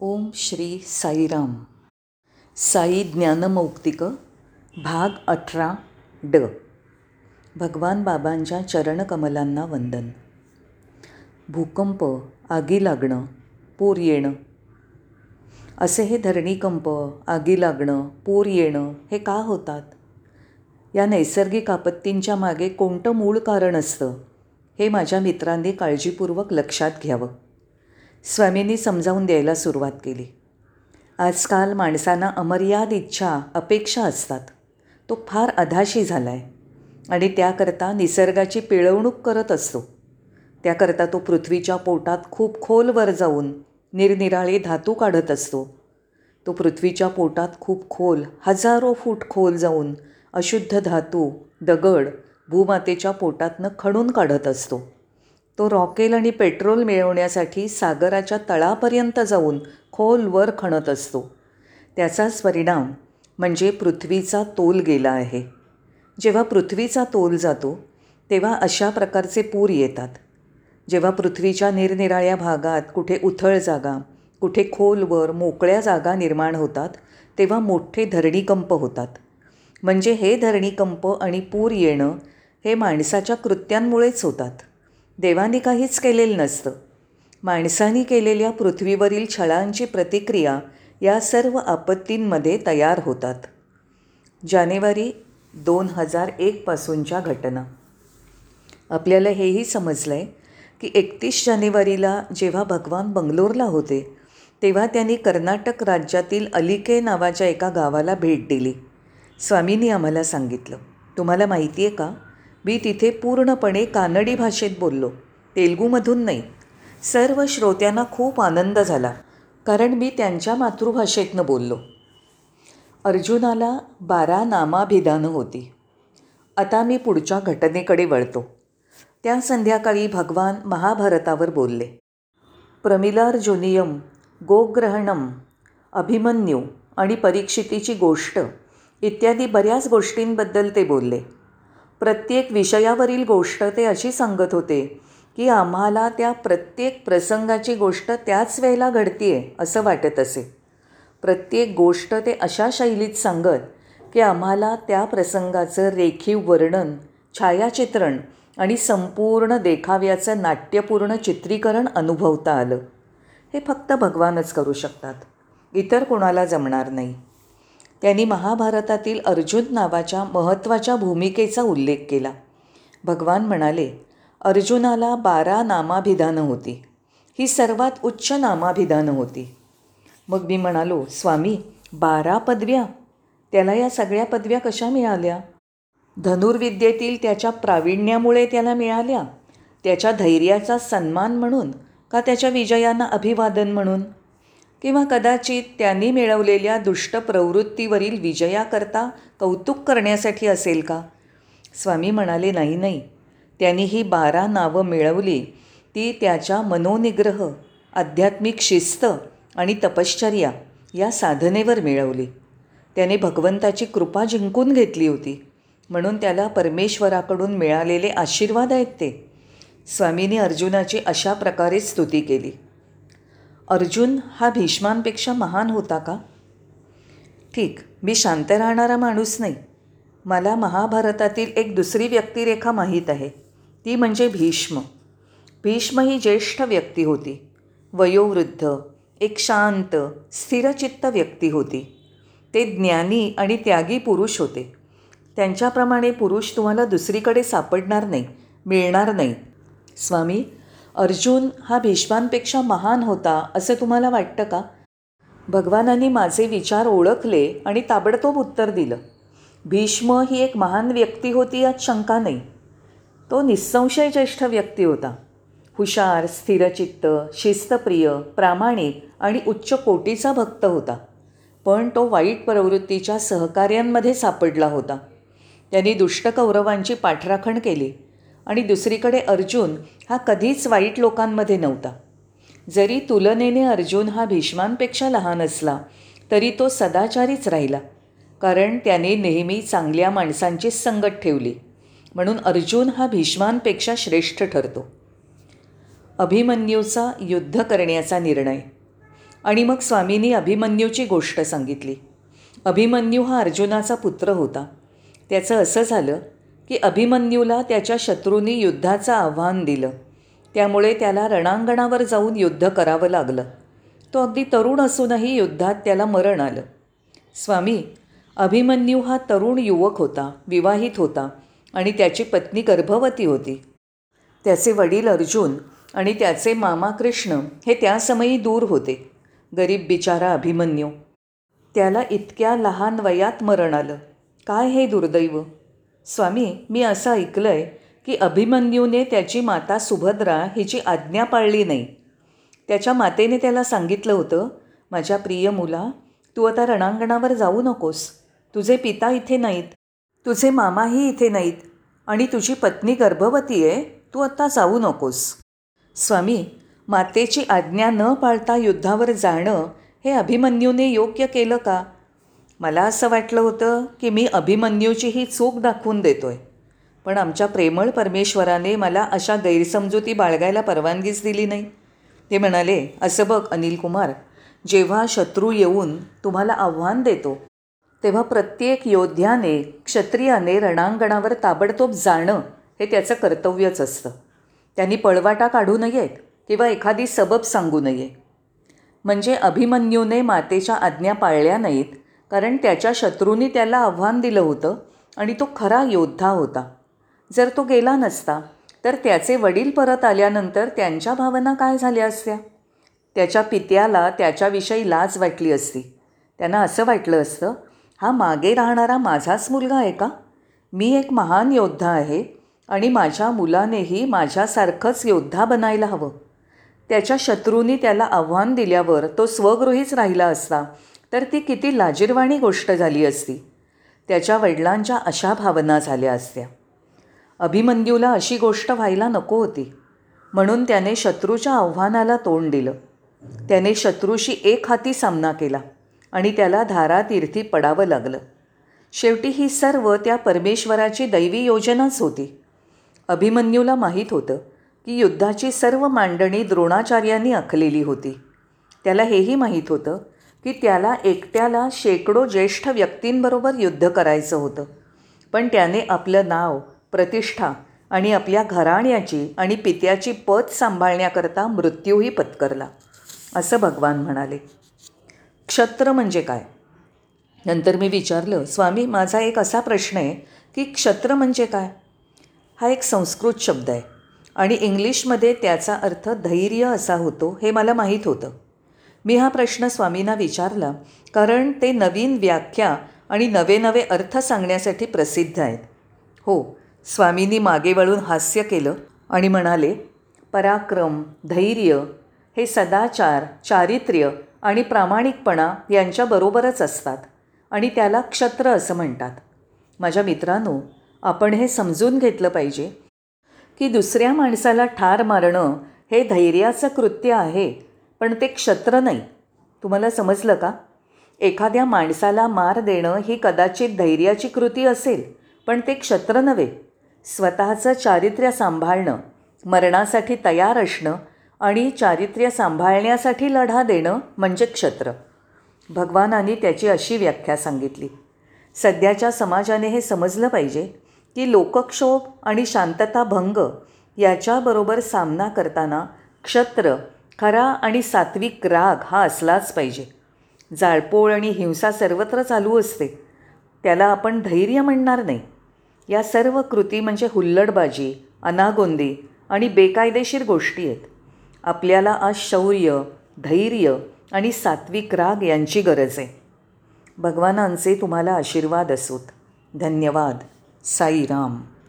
ओम श्री साईराम. साई ज्ञानमौक्तिक भाग अठरा ड. भगवान बाबांच्या चरणकमलांना वंदन. भूकंप आगी लागणं पूर येणं. असे हे धरणीकंप आगी लागणं पूर येणं हे का होतात? या नैसर्गिक आपत्तींच्या मागे कोणतं मूळ कारण असतं? हे माझ्या मित्रांनी काळजीपूर्वक लक्षात घ्यावं. स्वामींनी समजावून द्यायला सुरुवात केली. आजकाल माणसांना अमर्याद इच्छा अपेक्षा असतात. तो फार अधाशी झाला आहे आणि त्याकरता निसर्गाची पिळवणूक करत असतो. त्याकरता तो पृथ्वीच्या पोटात खूप खोलवर जाऊन निरनिराळे धातू काढत असतो. तो पृथ्वीच्या पोटात खूप खोल हजारो फूट खोल जाऊन अशुद्ध धातू दगड भूमातेच्या पोटातनं खणून काढत असतो. तो रॉकेल आणि पेट्रोल मिळवण्यासाठी सागराच्या तळापर्यंत जाऊन खोलवर खणत असतो. त्याचाच परिणाम म्हणजे पृथ्वीचा तोल गेला आहे. जेव्हा पृथ्वीचा तोल जातो तेव्हा अशा प्रकारचे पूर येतात. जेव्हा पृथ्वीच्या निरनिराळ्या भागात कुठे उथळ जागा कुठे खोलवर मोकळ्या जागा निर्माण होतात तेव्हा मोठे धरणीकंप होतात. म्हणजे हे धरणीकंप आणि पूर येणं हे माणसाच्या कृत्यांमुळेच होतात. देवाने काहीच केलेलं नसतं. माणसानी केलेल्या पृथ्वीवरील छळांची प्रतिक्रिया या सर्व आपत्तींमध्ये तयार होतात. जानेवारी दोन हजार एकपासूनच्या घटना. आपल्याला हेही समजलं आहे की एकतीस जानेवारीला जेव्हा भगवान बंगलोरला होते तेव्हा त्यांनी कर्नाटक राज्यातील अलिके नावाच्या एका गावाला भेट दिली. स्वामींनी आम्हाला सांगितलं. तुम्हाला माहिती आहे का? मी तिथे पूर्णपणे कानडी भाषेत बोललो. तेलगूमधून नाही. सर्व श्रोत्यांना खूप आनंद झाला कारण मी त्यांच्या मातृभाषेतनं बोललो. अर्जुनाला बारा नामाभिधानं होती. आता मी पुढच्या घटनेकडे वळतो. त्या संध्याकाळी भगवान महाभारतावर बोलले. प्रमिलार्जुनियम गोग्रहणम अभिमन्यू आणि परीक्षितीची गोष्ट इत्यादी बऱ्याच गोष्टींबद्दल ते बोलले. प्रत्येक विषयावरील गोष्ट ते अशी सांगत होते की आम्हाला त्या प्रत्येक प्रसंगाची गोष्ट त्याच वेळेला घडती आहे असं वाटत असे. प्रत्येक गोष्ट ते अशा शैलीत सांगत की आम्हाला त्या प्रसंगाचं रेखीव वर्णन छायाचित्रण आणि संपूर्ण देखाव्याचं नाट्यपूर्ण चित्रीकरण अनुभवता आलं. हे फक्त भगवानच करू शकतात. इतर कोणाला जमणार नाही. त्यांनी महाभारतातील अर्जुन नावाच्या महत्त्वाच्या भूमिकेचा उल्लेख केला. भगवान म्हणाले अर्जुनाला बारा नामाभिधानं होती. ही सर्वात उच्च नामाभिधानं होती. मग मी म्हणालो स्वामी बारा पदव्या? त्याला या सगळ्या पदव्या कशा मिळाल्या? धनुर्विद्येतील त्याच्या प्रावीण्यामुळे त्याला मिळाल्या? त्याच्या धैर्याचा सन्मान म्हणून का त्याच्या विजयांना अभिवादन म्हणून? किंवा कदाचित त्यांनी मिळवलेल्या दुष्ट प्रवृत्तीवरील विजयाकरता कौतुक करण्यासाठी असेल का? स्वामी म्हणाले नाही नाही. त्यांनी ही बारा नावं मिळवली. ती त्याच्या मनोनिग्रह आध्यात्मिक शिस्त आणि तपश्चर्या या साधनेवर मिळवली. त्याने भगवंताची कृपा जिंकून घेतली होती. म्हणून त्याला परमेश्वराकडून मिळालेले आशीर्वाद आहेत ते. स्वामींनी अर्जुनाची अशा प्रकारे स्तुती केली. अर्जुन हा भीष्मांपेक्षा महान होता का? ठीक मी शांत राहणारा माणूस नाही. मला महाभारतातील एक दुसरी व्यक्तिरेखा माहीत आहे. ती म्हणजे भीष्म. भीष्म ही ज्येष्ठ व्यक्ती होती. वयोवृद्ध एक शांत स्थिरचित्त व्यक्ती होती. ते ज्ञानी आणि त्यागी पुरुष होते. त्यांच्याप्रमाणे पुरुष तुम्हाला दुसरीकडे सापडणार नाही मिळणार नाही. स्वामी अर्जुन हा भीष्मांपेक्षा महान होता असं तुम्हाला वाटतं का? भगवानांनी माझे विचार ओळखले आणि ताबडतोब उत्तर दिलं. भीष्म ही एक महान व्यक्ती होती यात शंका नाही. तो निःसंशय ज्येष्ठ व्यक्ती होता. हुशार स्थिरचित्त शिस्तप्रिय प्रामाणिक आणि उच्च कोटीचा भक्त होता. पण तो वाईट प्रवृत्तीच्या सहकार्यांमध्ये सापडला होता. त्यांनी दुष्ट कौरवांची पाठराखण केली. आणि दुसरीकडे अर्जुन हा कधीच वाईट लोकांमध्ये नव्हता. जरी तुलनेने अर्जुन हा भीष्मांपेक्षा लहान असला तरी तो सदाचारीच राहिला कारण त्याने नेहमी चांगल्या माणसांचीच संगत ठेवली म्हणून अर्जुन हा भीष्मांपेक्षा श्रेष्ठ ठरतो. अभिमन्यूचा युद्ध करण्याचा निर्णय. आणि मग स्वामींनी अभिमन्यूची गोष्ट सांगितली. अभिमन्यू हा अर्जुनाचा पुत्र होता. त्याचं असं झालं की अभिमन्यूला त्याच्या शत्रूंनी युद्धाचं आव्हान दिलं. त्यामुळे त्याला रणांगणावर जाऊन युद्ध करावं लागलं. तो अगदी तरुण असूनही युद्धात त्याला मरण आलं. स्वामी अभिमन्यू हा तरुण युवक होता विवाहित होता आणि त्याची पत्नी गर्भवती होती. त्याचे वडील अर्जुन आणि त्याचे मामा कृष्ण हे त्यासमयी दूर होते. गरीब बिचारा अभिमन्यू. त्याला इतक्या लहान वयात मरण आलं. काय हे दुर्दैव? स्वामी मी असं ऐकलं आहे की अभिमन्यूने त्याची माता सुभद्रा हिची आज्ञा पाळली नाही. त्याच्या मातेने त्याला सांगितलं होतं माझ्या प्रिय मुला तू आता रणांगणावर जाऊ नकोस. तुझे पिता इथे नाहीत. तुझे मामाही इथे नाहीत. आणि तुझी पत्नी गर्भवती आहे. तू आत्ता जाऊ नकोस. स्वामी मातेची आज्ञा न पाळता युद्धावर जाणं हे अभिमन्यूने योग्य केलं का? मला असं वाटलं होतं की मी अभिमन्यूची ही चूक दाखवून देतोय. पण आमच्या प्रेमळ परमेश्वराने मला अशा गैरसमजुती बाळगायला परवानगीच दिली नाही. ते म्हणाले असं बघ अनिल कुमार जेव्हा शत्रू येऊन तुम्हाला आव्हान देतो तेव्हा प्रत्येक योद्ध्याने क्षत्रियाने रणांगणावर ताबडतोब जाणं हे त्याचं कर्तव्यच असतं. त्यांनी पळवाटा काढू नयेत किंवा एखादी सबब सांगू नये. म्हणजे अभिमन्यूने मातेच्या आज्ञा पाळल्या नाहीत कारण त्याच्या शत्रूंनी त्याला आव्हान दिलं होतं आणि तो खरा योद्धा होता. जर तो गेला नसता तर त्याचे वडील परत आल्यानंतर त्यांच्या भावना काय झाल्या असत्या? त्याच्या पित्याला त्याच्याविषयी लाज वाटली असती. त्यांना असं वाटलं असतं हा मागे राहणारा माझाच मुलगा आहे का? मी एक महान योद्धा आहे आणि माझ्या मुलानेही माझ्यासारखंच योद्धा बनायला हवं. त्याच्या शत्रूंनी त्याला आव्हान दिल्यावर तो स्वगृहीच राहिला असता तर ती किती लाजीरवाणी गोष्ट झाली असती. त्याच्या वडिलांच्या अशा भावना झाल्या असत्या. अभिमन्यूला अशी गोष्ट व्हायला नको होती. म्हणून त्याने शत्रूच्या आव्हानाला तोंड दिलं. त्याने शत्रूशी एक हाती सामना केला आणि त्याला धारातीर्थी पडावं लागलं. शेवटी ही सर्व त्या परमेश्वराची दैवी योजनाच होती. अभिमन्यूला माहीत होतं की युद्धाची सर्व मांडणी द्रोणाचार्यांनी आखलेली होती. त्याला हेही माहीत होतं की त्याला एकट्याला शेकडो ज्येष्ठ व्यक्तींबरोबर युद्ध करायचं होतं. पण त्याने आपलं नाव प्रतिष्ठा आणि आपल्या घराण्याची आणि पित्याची पत सांभाळण्याकरता मृत्यूही पत्करला असं भगवान म्हणाले. क्षत्र म्हणजे काय? नंतर मी विचारलं स्वामी माझा एक असा प्रश्न आहे की क्षत्र म्हणजे काय? हा एक संस्कृत शब्द आहे आणि इंग्लिशमध्ये त्याचा अर्थ धैर्य असा होतो हे मला माहीत होतं. मी हा प्रश्न स्वामींना विचारला कारण ते नवीन व्याख्या आणि नवे नवे अर्थ सांगण्यासाठी प्रसिद्ध आहेत. हो स्वामींनी मागे वळून हास्य केलं आणि म्हणाले पराक्रम धैर्य हे सदाचार चारित्र्य आणि प्रामाणिकपणा यांच्याबरोबरच असतात आणि त्याला क्षत्र असं म्हणतात. माझ्या मित्रांनो आपण हे समजून घेतलं पाहिजे की दुसऱ्या माणसाला ठार मारणं हे धैर्याचं कृत्य आहे पण ते क्षत्र नाही. तुम्हाला समजलं का? एखाद्या माणसाला मार देणं ही कदाचित धैर्याची कृती असेल पण ते क्षत्र नव्हे. स्वतःचं चारित्र्य सांभाळणं मरणासाठी तयार असणं आणि चारित्र्य सांभाळण्यासाठी लढा देणं म्हणजे क्षत्र. भगवानाने त्याची अशी व्याख्या सांगितली. सध्याच्या समाजाने हे समजलं पाहिजे की लोकक्षोभ आणि शांतताभंग याच्याबरोबर सामना करताना क्षत्र खरा आणि सात्विक राग हा असलाच पाहिजे. जाळपोळ आणि हिंसा सर्वत्र चालू असते. त्याला आपण धैर्य म्हणणार नाही. या सर्व कृती म्हणजे हुल्लडबाजी अनागोंदी आणि बेकायदेशीर गोष्टी आहेत. आपल्याला आज शौर्य धैर्य आणि सात्विक राग यांची गरज आहे. भगवानांचे तुम्हाला आशीर्वाद असोत. धन्यवाद. साईराम.